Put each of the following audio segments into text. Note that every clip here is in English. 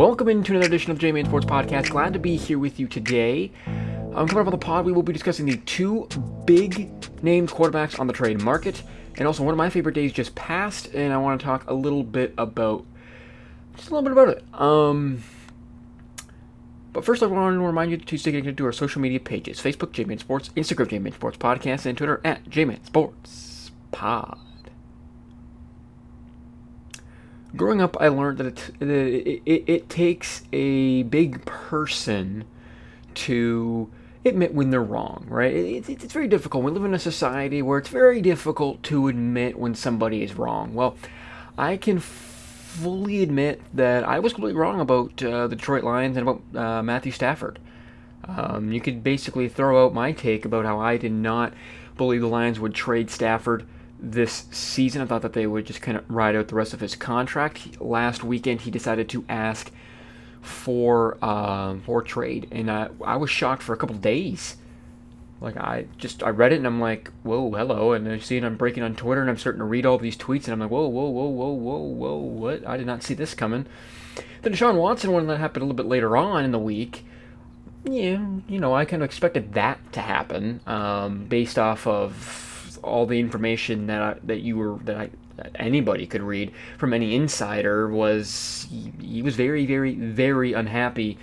Welcome into another edition of J-Man Sports Podcast. Glad to be here with you today. Um, coming up on the pod, we will be discussing the two big named quarterbacks on the trade market, and also one of my favorite days just passed, and I want to talk a little bit about just a little bit about it. Um, but first, I want to remind you to stay connected to our social media pages: Facebook J-Man Sports, Instagram J-Man Sports Podcast, and Twitter at J-Man Sports Pod growing up, I learned that it, it, it, it, takes a big person to admit when they're wrong, right? It, it's very difficult. We live in a society where it's very difficult to admit when somebody is wrong. Well, I can fully admit that I was completely wrong about uh, the Detroit Lions and about uh, Matthew Stafford. Um, you could basically throw out my take about how I did not believe the Lions would trade Stafford this season. I thought that they would just kind of ride out the rest of his contract. Last weekend, he decided to ask for um, for trade, and I, I was shocked for a couple days. Like I just I read it and I'm like, whoa, hello, and I see it. I'm breaking on Twitter and I'm starting to read all these tweets and I'm like, whoa, whoa, whoa, whoa, whoa, whoa, what? I did not see this coming. The Deshaun Watson one that happened a little bit later on in the week. Yeah, you know, I kind of expected that to happen um, based off of all the information that I, that you were that I that anybody could read from any insider was he, he was very very very unhappy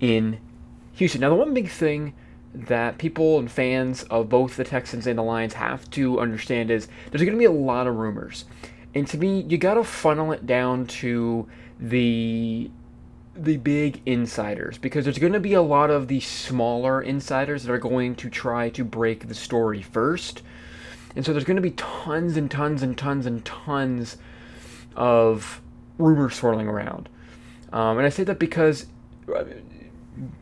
in Houston. Now the one big thing that people and fans of both the Texans and the Lions have to understand is there's going to be a lot of rumors. And to me, you got to funnel it down to the the big insiders because there's going to be a lot of the smaller insiders that are going to try to break the story first. And so there's going to be tons and tons and tons and tons of rumors swirling around. Um, and I say that because uh,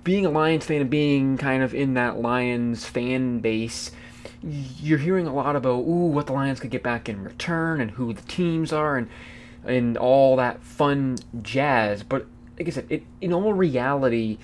being a Lions fan and being kind of in that Lions fan base, you're hearing a lot about ooh what the Lions could get back in return and who the teams are and and all that fun jazz. But like I said, it, in all reality,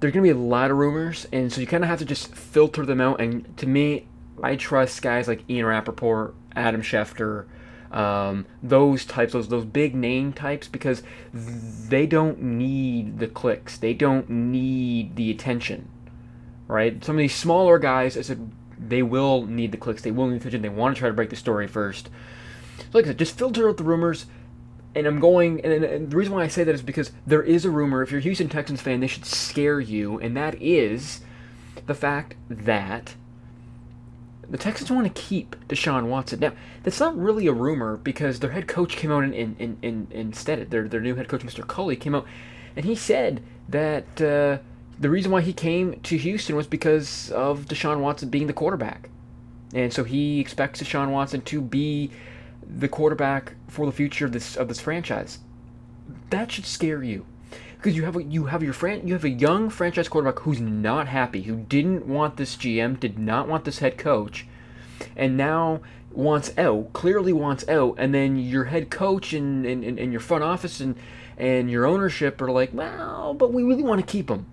there's going to be a lot of rumors, and so you kind of have to just filter them out. And to me, I trust guys like Ian Rapoport, Adam Schefter, um, those types, those those big name types, because they don't need the clicks, they don't need the attention, right? Some of these smaller guys, I said, they will need the clicks, they will need the attention, they want to try to break the story first. So like I said, just filter out the rumors and I'm going, and, and, the reason why I say that is because there is a rumor. If you're a Houston Texans fan, they should scare you, and that is the fact that the Texans want to keep Deshaun Watson. Now, that's not really a rumor because their head coach came out and, and, and, and their, their new head coach, Mr. Culley, came out and he said that uh, the reason why he came to Houston was because of Deshaun Watson being the quarterback. And so he expects Deshaun Watson to be the quarterback for the future of this of this franchise. That should scare you, because you have a, you have your fran- you have a young franchise quarterback who's not happy, who didn't want this GM, did not want this head coach, and now wants out, clearly wants out, and then your head coach and, and, and your front office and, and your ownership are like, well, but we really want to keep him.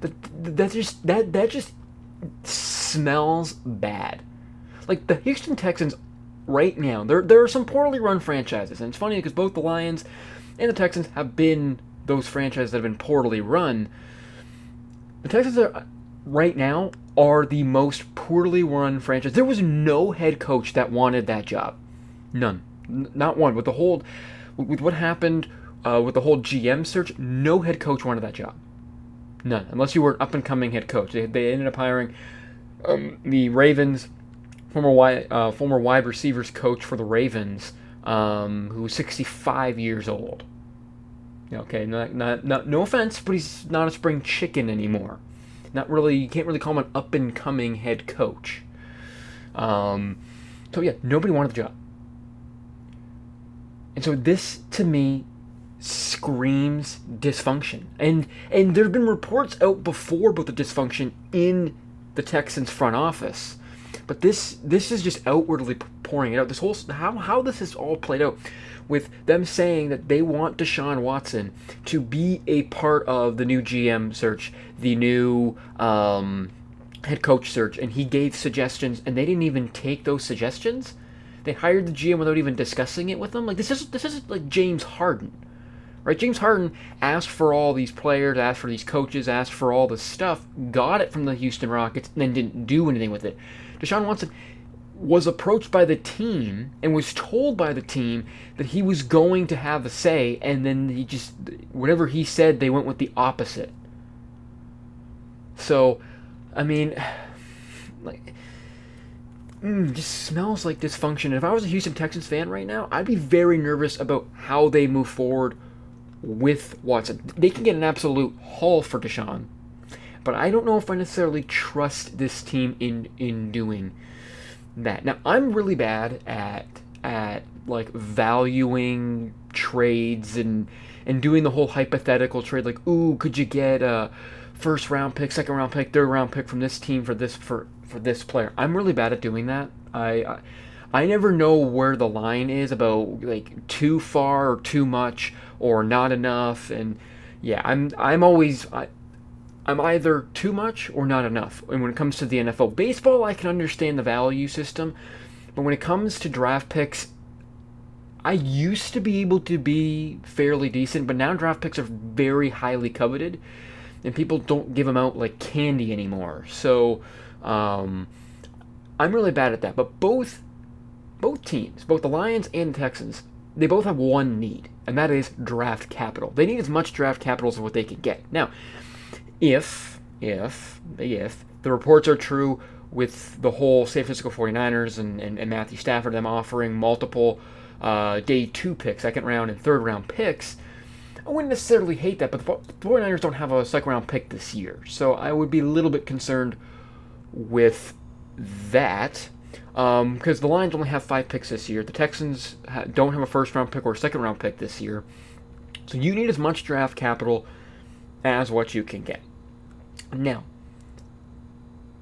That, that just that that just smells bad. Like the Houston Texans right now. There, there are some poorly run franchises, and it's funny because both the Lions and the Texans have been those franchises that have been poorly run. The Texans are right now are the most poorly run franchise. There was no head coach that wanted that job, none, N- not one. With the whole, with what happened uh, with the whole GM search, no head coach wanted that job, none. Unless you were an up and coming head coach, they, they ended up hiring um, the Ravens former wide, uh, former wide receivers coach for the Ravens, um, who's 65 years old. Okay, not, not, not, no offense, but he's not a spring chicken anymore. Not really, you can't really call him an up and coming head coach. Um, so yeah, nobody wanted the job. And so this, to me, screams dysfunction. And and there have been reports out before about the dysfunction in the Texans front office. But this this is just outwardly pouring it out. This whole how how this is all played out with them saying that they want Deshaun Watson to be a part of the new GM search, the new um, head coach search, and he gave suggestions, and they didn't even take those suggestions. They hired the GM without even discussing it with them. Like this is this is like James Harden, Right? James Harden asked for all these players, asked for these coaches, asked for all this stuff, got it from the Houston Rockets, and then didn't do anything with it. Deshaun Watson was approached by the team and was told by the team that he was going to have a say, and then he just, whatever he said, they went with the opposite. So, I mean, like, mm, just smells like dysfunction. If I was a Houston Texans fan right now, I'd be very nervous about how they move forward with Watson. They can get an absolute haul for Deshaun, but I don't know if I necessarily trust this team in in doing that. Now, I'm really bad at at like valuing trades and and doing the whole hypothetical trade like ooh could you get a first round pick second round pick third round pick from this team for this for for this player i'm really bad at doing that i i, I never know where the line is about like too far or too much or not enough and yeah i'm i'm always I'm either too much or not enough. And when it comes to the NFL, baseball, I can understand the value system, but when it comes to draft picks, I used to be able to be fairly decent, but now draft picks are very highly coveted, and people don't give them out like candy anymore. So, um, I'm really bad at that. But both, both teams, both the Lions and the Texans, they both have one need, and that is draft capital. They need as much draft capital as what they can get. Now, if, if, if the reports are true with the whole San Francisco 49ers and, and, and Matthew Stafford, them offering multiple uh, day two picks, second round and third round picks, I wouldn't necessarily hate that, but the 49ers don't have a second round pick this year. So I would be a little bit concerned with that. Because um, the Lions only have five picks this year. The Texans ha- don't have a first round pick or a second round pick this year. So you need as much draft capital as what you can get. Now,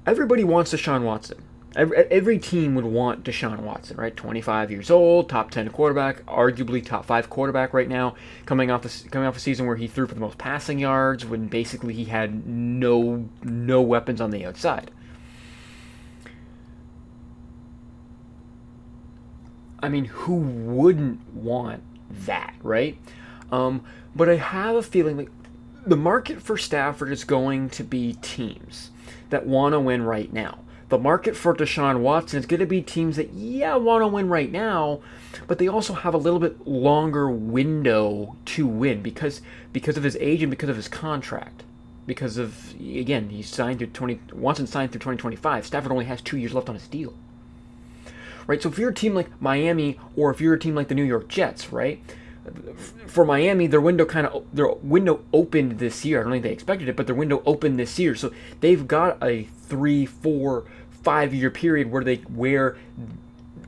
everybody wants Deshaun Watson. Every, every team would want Deshaun Watson, right? 25 years old, top 10 quarterback, arguably top five quarterback right now, coming off the coming off a season where he threw for the most passing yards, when basically he had no no weapons on the outside. I mean, who wouldn't want that, right? Um, but I have a feeling like the market for Stafford is going to be teams that want to win right now. The market for Deshaun Watson is going to be teams that, yeah, want to win right now, but they also have a little bit longer window to win because because of his age and because of his contract. Because of again, he's signed through twenty Watson signed through twenty twenty five. Stafford only has two years left on his deal. Right? So if you're a team like Miami or if you're a team like the New York Jets, right? For Miami, their window kind of their window opened this year. I don't think they expected it, but their window opened this year, so they've got a three, four, five year period where they where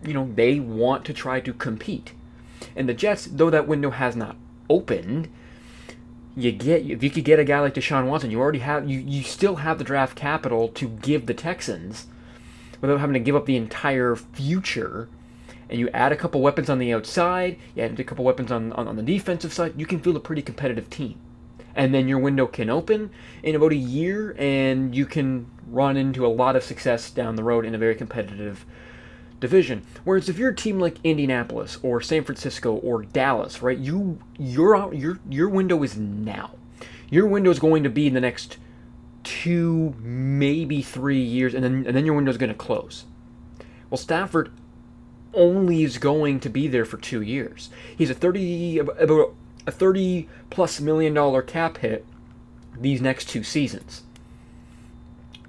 you know they want to try to compete. And the Jets, though that window has not opened, you get if you could get a guy like Deshaun Watson, you already have you you still have the draft capital to give the Texans without having to give up the entire future and you add a couple weapons on the outside, you add a couple weapons on, on, on the defensive side, you can field a pretty competitive team. And then your window can open in about a year, and you can run into a lot of success down the road in a very competitive division. Whereas if you're a team like Indianapolis or San Francisco or Dallas, right, you your your your window is now. Your window is going to be in the next two, maybe three years, and then and then your window is going to close. Well, Stafford only is going to be there for two years. He's a thirty about a thirty plus million dollar cap hit these next two seasons.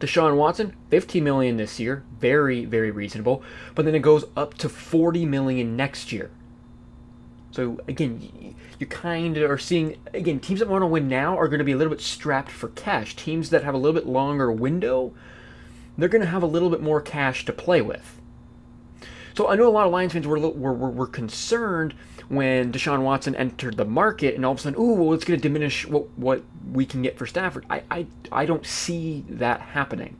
Deshaun Watson, 15 million this year, very very reasonable, but then it goes up to 40 million next year. So again, you kind of are seeing again teams that want to win now are going to be a little bit strapped for cash. Teams that have a little bit longer window, they're going to have a little bit more cash to play with. So I know a lot of Lions fans were, were, were, were concerned when Deshaun Watson entered the market, and all of a sudden, ooh, well, it's going to diminish what, what we can get for Stafford. I, I, I don't see that happening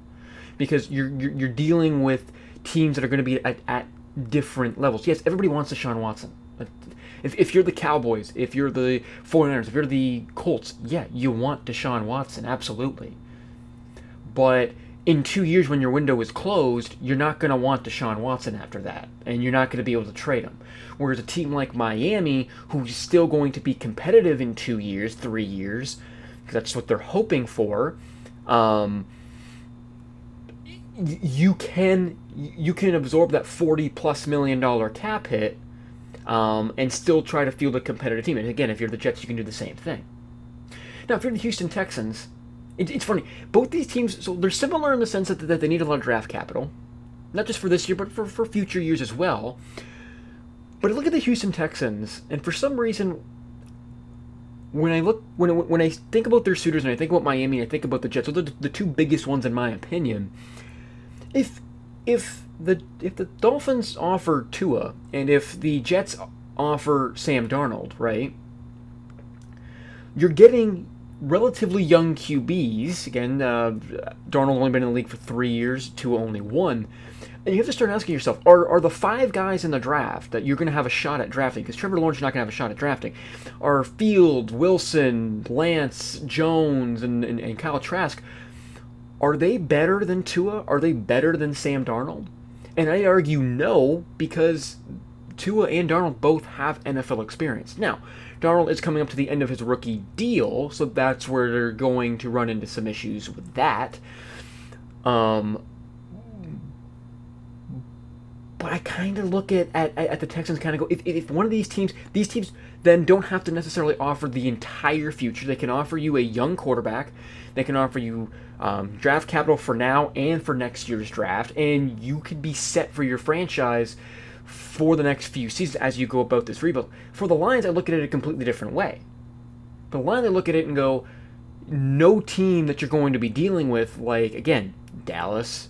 because you're, you're, you're dealing with teams that are going to be at, at different levels. Yes, everybody wants Deshaun Watson. If, if you're the Cowboys, if you're the 49ers, if you're the Colts, yeah, you want Deshaun Watson, absolutely. But in two years when your window is closed, you're not going to want Deshaun Watson after that, and you're not going to be able to trade him. Whereas a team like Miami, who's still going to be competitive in two years, three years, because that's what they're hoping for, um, you can you can absorb that forty plus million dollar cap hit, um, and still try to field a competitive team. And again, if you're the Jets, you can do the same thing. Now, if you're the Houston Texans, it, it's funny. Both these teams, so they're similar in the sense that, that they need a lot of draft capital, not just for this year, but for, for future years as well. But I look at the Houston Texans, and for some reason, when I look when when I think about their suitors and I think about Miami and I think about the Jets, are the, the two biggest ones in my opinion. If if the if the Dolphins offer Tua and if the Jets offer Sam Darnold, right? You're getting relatively young QBs. Again, uh, Darnold only been in the league for three years, Tua only one. And you have to start asking yourself: Are are the five guys in the draft that you're going to have a shot at drafting? Because Trevor Lawrence is not going to have a shot at drafting. Are Fields, Wilson, Lance, Jones, and, and, and Kyle Trask? Are they better than Tua? Are they better than Sam Darnold? And I argue no, because Tua and Darnold both have NFL experience. Now, Darnold is coming up to the end of his rookie deal, so that's where they're going to run into some issues with that. Um, but I kind of look at, at, at the Texans kind of go, if, if one of these teams, these teams then don't have to necessarily offer the entire future. They can offer you a young quarterback. They can offer you um, draft capital for now and for next year's draft, and you could be set for your franchise for the next few seasons as you go about this rebuild. For the Lions, I look at it a completely different way. The Lions, I look at it and go, no team that you're going to be dealing with, like, again, Dallas,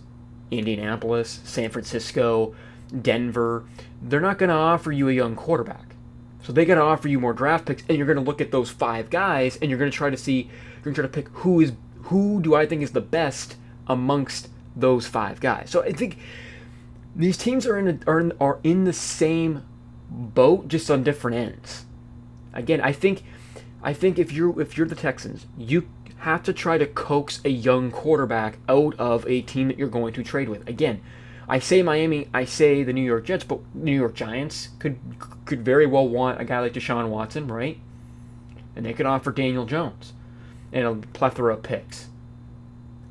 Indianapolis, San Francisco, Denver, they're not going to offer you a young quarterback. So they got to offer you more draft picks, and you're going to look at those five guys, and you're going to try to see, you're going to try to pick who is who do I think is the best amongst those five guys. So I think these teams are in, a, are in, are in the same boat, just on different ends. Again, I think I think if you're if you're the Texans, you have to try to coax a young quarterback out of a team that you're going to trade with. Again, I say Miami, I say the New York Jets, but New York Giants could could very well want a guy like Deshaun Watson, right? And they could offer Daniel Jones and a plethora of picks.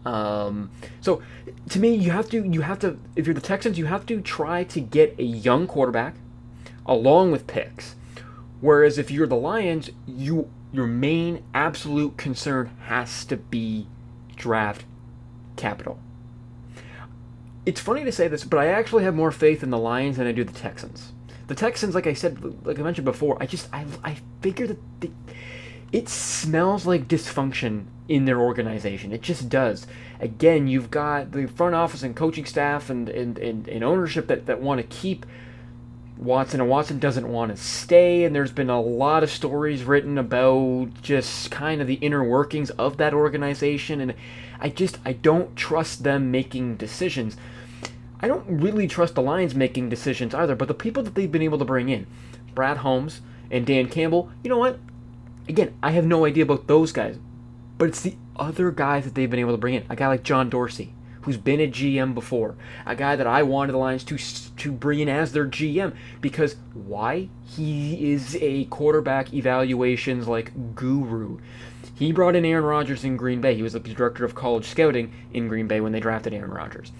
Um, so to me, you have to you have to if you're the Texans, you have to try to get a young quarterback along with picks. Whereas if you're the Lions, you your main absolute concern has to be draft capital. It's funny to say this, but I actually have more faith in the Lions than I do the Texans. The Texans, like I said, like I mentioned before, I just I I figure that they, it smells like dysfunction in their organization. It just does. Again, you've got the front office and coaching staff and, and, and, and ownership that, that want to keep Watson, and Watson doesn't want to stay. And there's been a lot of stories written about just kind of the inner workings of that organization. And I just, I don't trust them making decisions. I don't really trust the Lions making decisions either, but the people that they've been able to bring in, Brad Holmes and Dan Campbell, you know what? Again, I have no idea about those guys, but it's the other guys that they've been able to bring in. A guy like John Dorsey, who's been a GM before, a guy that I wanted the Lions to to bring in as their GM because why? He is a quarterback evaluations like guru. He brought in Aaron Rodgers in Green Bay. He was the director of college scouting in Green Bay when they drafted Aaron Rodgers.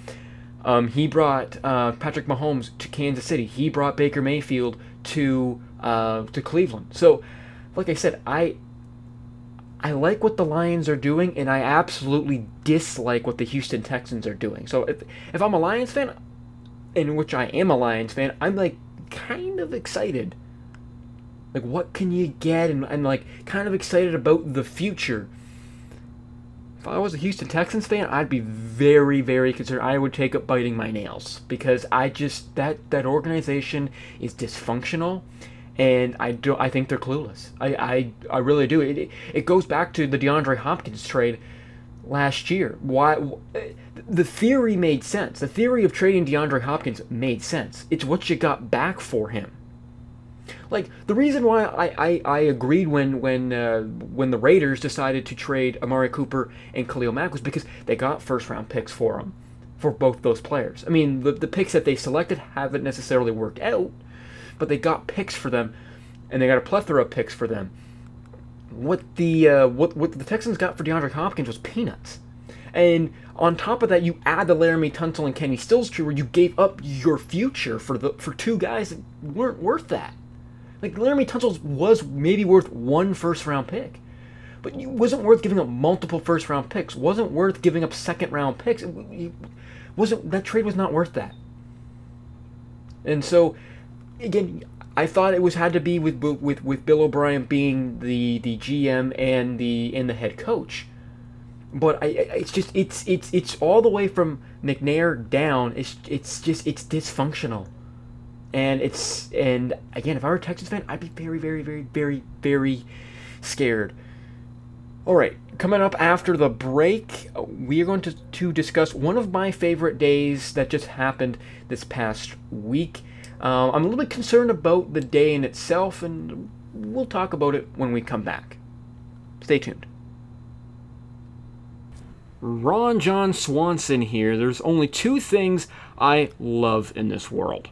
Um, he brought uh, Patrick Mahomes to Kansas City. He brought Baker Mayfield to uh, to Cleveland. So like I said, I I like what the Lions are doing, and I absolutely dislike what the Houston Texans are doing. So if if I'm a Lions fan, in which I am a Lions fan, I'm like kind of excited. Like what can you get, and, and like kind of excited about the future. If I was a Houston Texans fan, I'd be very, very concerned. I would take up biting my nails because I just that that organization is dysfunctional and I do I think they're clueless. I I, I really do. It it goes back to the DeAndre Hopkins trade last year. Why the theory made sense. The theory of trading DeAndre Hopkins made sense. It's what you got back for him. Like the reason why I, I, I agreed when when uh, when the Raiders decided to trade Amari Cooper and Khalil Mack was because they got first round picks for them for both those players. I mean, the, the picks that they selected haven't necessarily worked out, but they got picks for them, and they got a plethora of picks for them. What the uh, what what the Texans got for DeAndre Hopkins was peanuts. And on top of that, you add the Laremy Tunsil and Kenny Stills tree where you gave up your future for the for two guys that weren't worth that. Like Laremy Tunsil was maybe worth one first round pick, but it wasn't worth giving up multiple first round picks. wasn't worth giving up second round picks. It wasn't that trade was not worth that. And so, again, I thought it was had to be with with with Bill O'Brien being the the GM and the and the head coach but I, it's just it's it's it's all the way from McNair down. It's it's just it's dysfunctional, and it's and again, if I were a Texas fan, I'd be very very very very very scared. All right, coming up after the break, we are going to to discuss one of my favorite days that just happened this past week. Um, I'm a little bit concerned about the day in itself, and we'll talk about it when we come back. Stay tuned. Ron John Swanson here. There's only two things I love in this world.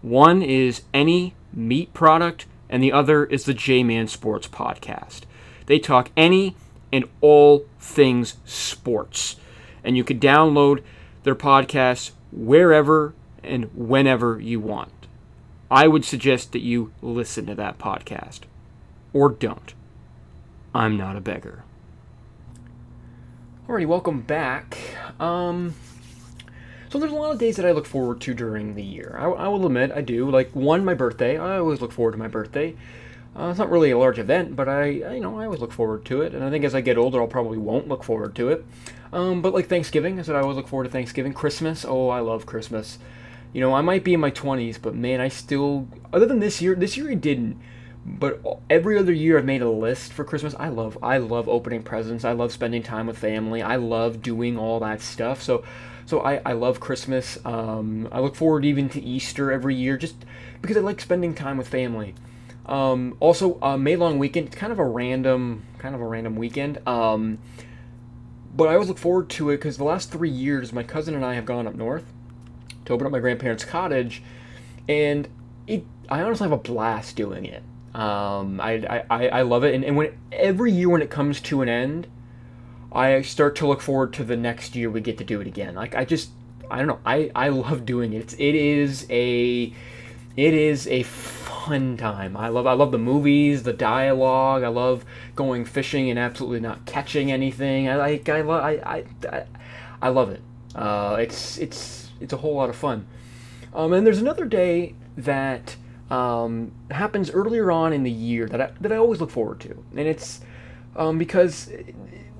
One is any meat product, and the other is the J Man Sports Podcast. They talk any and all things sports. And you can download their podcast wherever and whenever you want. I would suggest that you listen to that podcast. Or don't. I'm not a beggar. Alrighty, welcome back. Um, so there's a lot of days that I look forward to during the year. I, I will admit I do. Like one, my birthday. I always look forward to my birthday. Uh, it's not really a large event, but I, I, you know, I always look forward to it. And I think as I get older, I'll probably won't look forward to it. Um, but like Thanksgiving, I said I always look forward to Thanksgiving. Christmas, oh, I love Christmas. You know, I might be in my 20s, but man, I still, other than this year, this year I didn't but every other year I've made a list for Christmas. I love I love opening presents. I love spending time with family. I love doing all that stuff. So so I, I love Christmas. Um, I look forward even to Easter every year just because I like spending time with family. Um, also, uh, May long weekend. It's kind of a random kind of a random weekend. Um, but I always look forward to it because the last three years, my cousin and I have gone up north to open up my grandparents' cottage, and it I honestly have a blast doing it. Um, I, I, I love it, and, and when every year when it comes to an end, I start to look forward to the next year we get to do it again. Like I just I don't know I, I love doing it. It's, it is a it is a fun time. I love I love the movies, the dialogue. I love going fishing and absolutely not catching anything. I like I love I, I, I love it. Uh, it's it's it's a whole lot of fun. Um, and there's another day that um, happens earlier on in the year that I, that I always look forward to, and it's um, because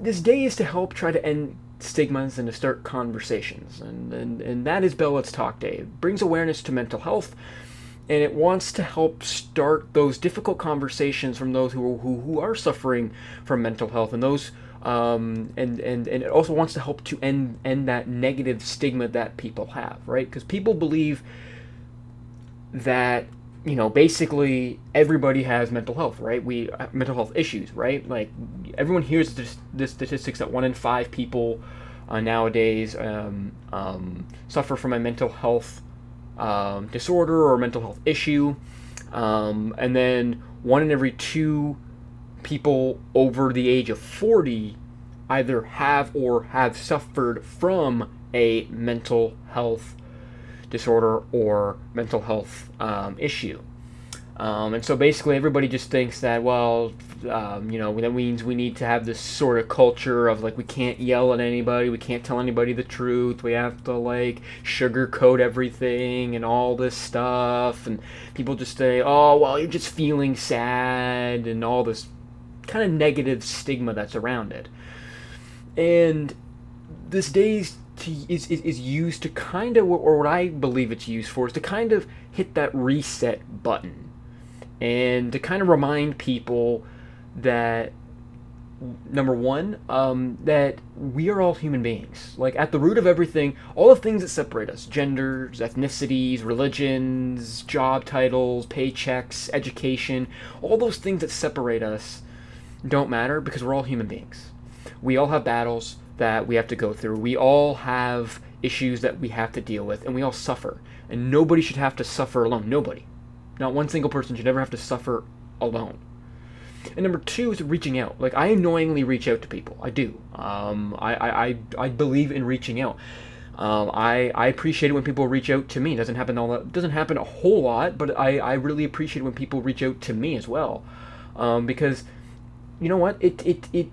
this day is to help try to end stigmas and to start conversations, and and, and that is Bell Let's Talk Day. It brings awareness to mental health, and it wants to help start those difficult conversations from those who who, who are suffering from mental health and those. Um, and, and, and it also wants to help to end end that negative stigma that people have, right? Because people believe that you know, basically everybody has mental health, right? We uh, mental health issues, right? Like everyone hears the, statistics that one in five people uh, nowadays um, um, suffer from a mental health um, disorder or mental health issue, um, and then one in every two people over the age of forty either have or have suffered from a mental health disorder or mental health um, issue. Um, and so basically, everybody just thinks that, well, um, you know, that means we need to have this sort of culture of like we can't yell at anybody, we can't tell anybody the truth, we have to like sugarcoat everything and all this stuff. And people just say, oh, well, you're just feeling sad and all this kind of negative stigma that's around it. And this day's to, is, is, is used to kind of, or what I believe it's used for, is to kind of hit that reset button and to kind of remind people that number one, um, that we are all human beings. Like at the root of everything, all the things that separate us genders, ethnicities, religions, job titles, paychecks, education all those things that separate us don't matter because we're all human beings. We all have battles that we have to go through. We all have issues that we have to deal with, and we all suffer. And nobody should have to suffer alone. Nobody. Not one single person should ever have to suffer alone. And number two is reaching out. Like I annoyingly reach out to people. I do. Um, I, I, I, I believe in reaching out. Um, I, I appreciate it when people reach out to me. It doesn't happen all that doesn't happen a whole lot, but I, I really appreciate when people reach out to me as well. Um, because you know what? It, it, it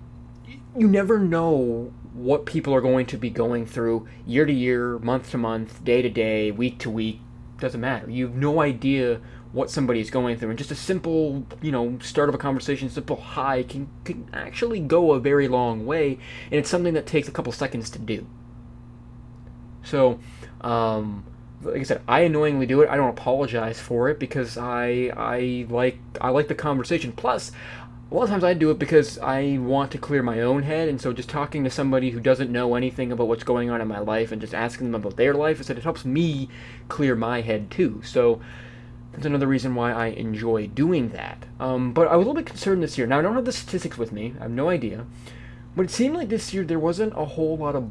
you never know what people are going to be going through year to year, month to month, day to day, week to week. Doesn't matter. You have no idea what somebody is going through. And just a simple, you know, start of a conversation, simple hi can, can actually go a very long way. And it's something that takes a couple seconds to do. So, um, like I said, I annoyingly do it. I don't apologize for it because I I like I like the conversation. Plus, a lot of times I do it because I want to clear my own head, and so just talking to somebody who doesn't know anything about what's going on in my life and just asking them about their life, I said it helps me clear my head too. So that's another reason why I enjoy doing that. Um, but I was a little bit concerned this year. Now, I don't have the statistics with me, I have no idea. But it seemed like this year there wasn't a whole lot of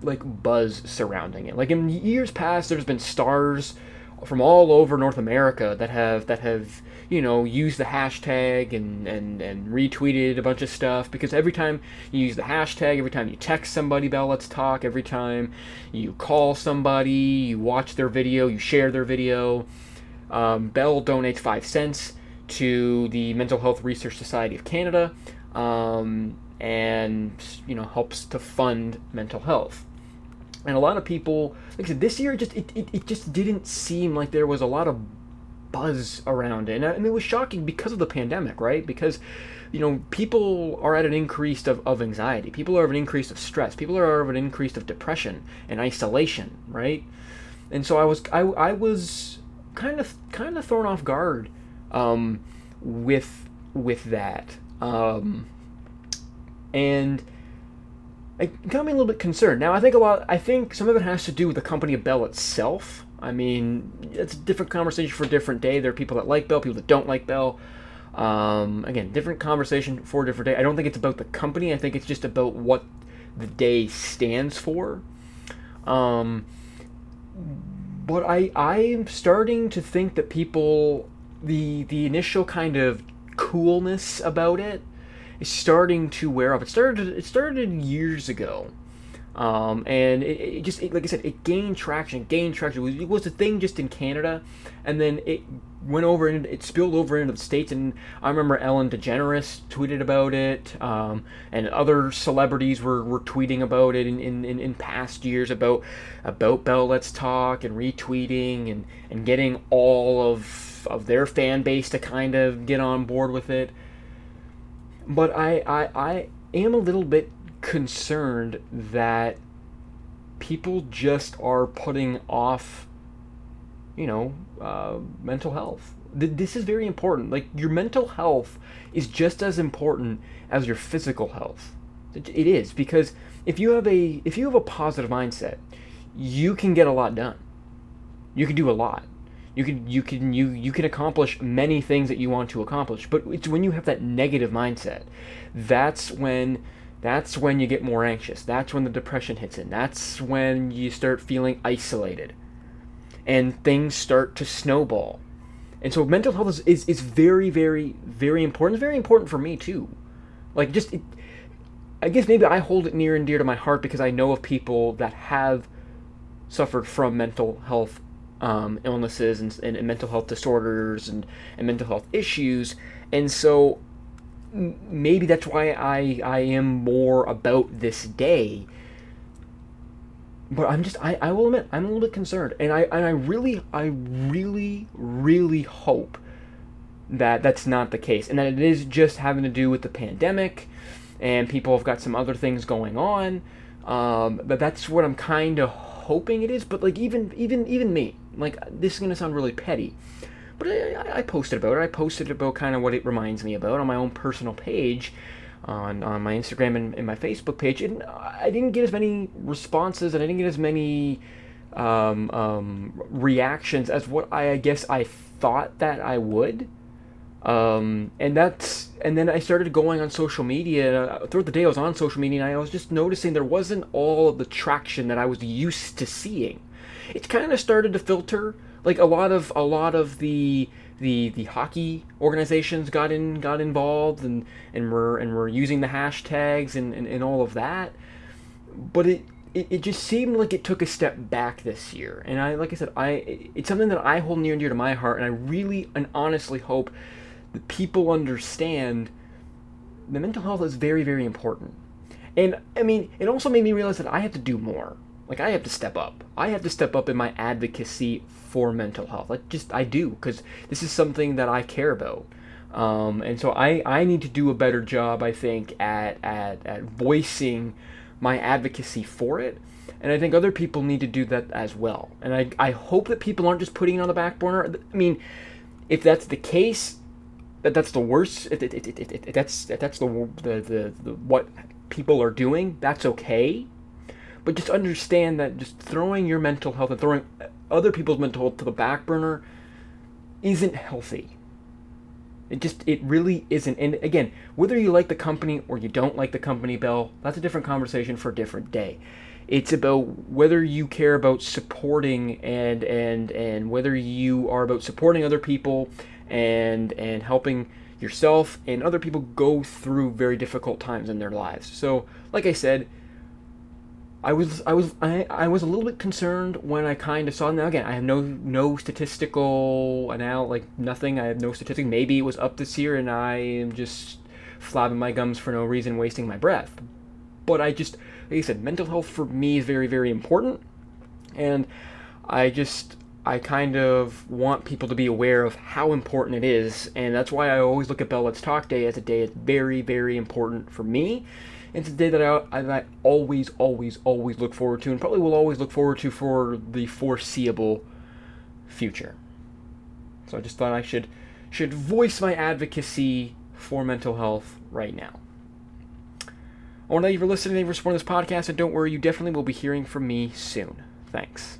like buzz surrounding it. Like in years past, there's been stars from all over North America that have that have you know used the hashtag and and and retweeted a bunch of stuff because every time you use the hashtag, every time you text somebody about Let's Talk, every time you call somebody, you watch their video, you share their video um, Bell donates five cents to the Mental Health Research Society of Canada, um, and you know helps to fund mental health. And a lot of people, like I said, this year just it, it, it just didn't seem like there was a lot of buzz around it, and, and it was shocking because of the pandemic, right? Because you know, people are at an increase of, of anxiety. People are at an increase of stress. People are at an increase of depression and isolation, right? And so I was I, I was kind of kind of thrown off guard um, with with that, um, and it got me a little bit concerned. Now I think a lot. I think some of it has to do with the company of Bell itself. I mean, it's a different conversation for a different day. There are people that like Bell, people that don't like Bell. Um, again, different conversation for a different day. I don't think it's about the company. I think it's just about what the day stands for. Um, but I I'm starting to think that people the the initial kind of coolness about it is starting to wear off. It started it started years ago. Um, and it, it just it, like I said, it gained traction, gained traction. It was, it was a thing just in Canada, and then it went over and it spilled over into the states. And I remember Ellen DeGeneres tweeted about it, um, and other celebrities were, were tweeting about it in, in, in, past years about about Bell Let's Talk and retweeting and, and getting all of of their fan base to kind of get on board with it. But I I, I am a little bit concerned that people just are putting off you know uh, mental health. This is very important. Like your mental health is just as important as your physical health. It is because if you have a if you have a positive mindset you can get a lot done. You can do a lot you can you can you you can accomplish many things that you want to accomplish but it's when you have that negative mindset that's when that's when you get more anxious. That's when the depression hits in. That's when you start feeling isolated. And things start to snowball. And so mental health is, is, is very, very, very important. It's very important for me too. Like just it, I guess maybe I hold it near and dear to my heart because I know of people that have suffered from mental health um, illnesses and, and, and, mental health disorders and, and mental health issues. And so maybe that's why I I am more about this day. But I'm just I, I will admit I'm a little bit concerned, and I and I really I really really hope that that's not the case, and that it is just having to do with the pandemic, and people have got some other things going on. Um, but that's what I'm kind of hoping it is. But like even even even me, like this is gonna sound really petty, but I, I, posted about it. I posted about kind of what it reminds me about on my own personal page. on, on my Instagram and, and my Facebook page, and I didn't get as many responses and I didn't get as many um, um, reactions as what I, I guess I thought that I would. Um, and that's and then I started going on social media. Uh, throughout the day, I was on social media, and I was just noticing there wasn't all of the traction that I was used to seeing. It kind of started to filter. Like a lot of a lot of the the the hockey organizations got in got involved and and were and were using the hashtags and, and, and all of that. But it it, it just seemed like it took a step back this year. And I, like I said, I it's something that I hold near and dear to my heart, and I really and honestly hope that people understand that mental health is very, very important. And I mean, it also made me realize that I have to do more. Like I have to step up. I have to step up in my advocacy for mental health. Like just I do because this is something that I care about. Um, and so I, I need to do a better job, I think, at, at, at voicing my advocacy for it. And I think other people need to do that as well. And I, I hope that people aren't just putting it on the back burner. I mean, if that's the case, that that's the worst. If, if, if, if that's if that's the, the, the, the what people are doing, that's okay. But just understand that just throwing your mental health and throwing other people's mental health to the back burner isn't healthy. It just it really isn't. And again, whether you like the company or you don't like the company, Bell, that's a different conversation for a different day. It's about whether you care about supporting and and and whether you are about supporting other people and and helping yourself and other people go through very difficult times in their lives. So, like I said, I was I was I, I was a little bit concerned when I kind of saw now again I have no no statistical now like nothing. I have no statistic. Maybe it was up this year and I am just flapping my gums for no reason wasting my breath. But I just like I said mental health for me is very very important. And I just I kind of want people to be aware of how important it is. And that's why I always look at Bell Let's Talk Day as a day that's very very important for me it's a day that I, I always, always, always look forward to, and probably will always look forward to for the foreseeable future. So I just thought I should should voice my advocacy for mental health right now. I want to thank you for listening, and for supporting this podcast, and don't worry, you definitely will be hearing from me soon. Thanks.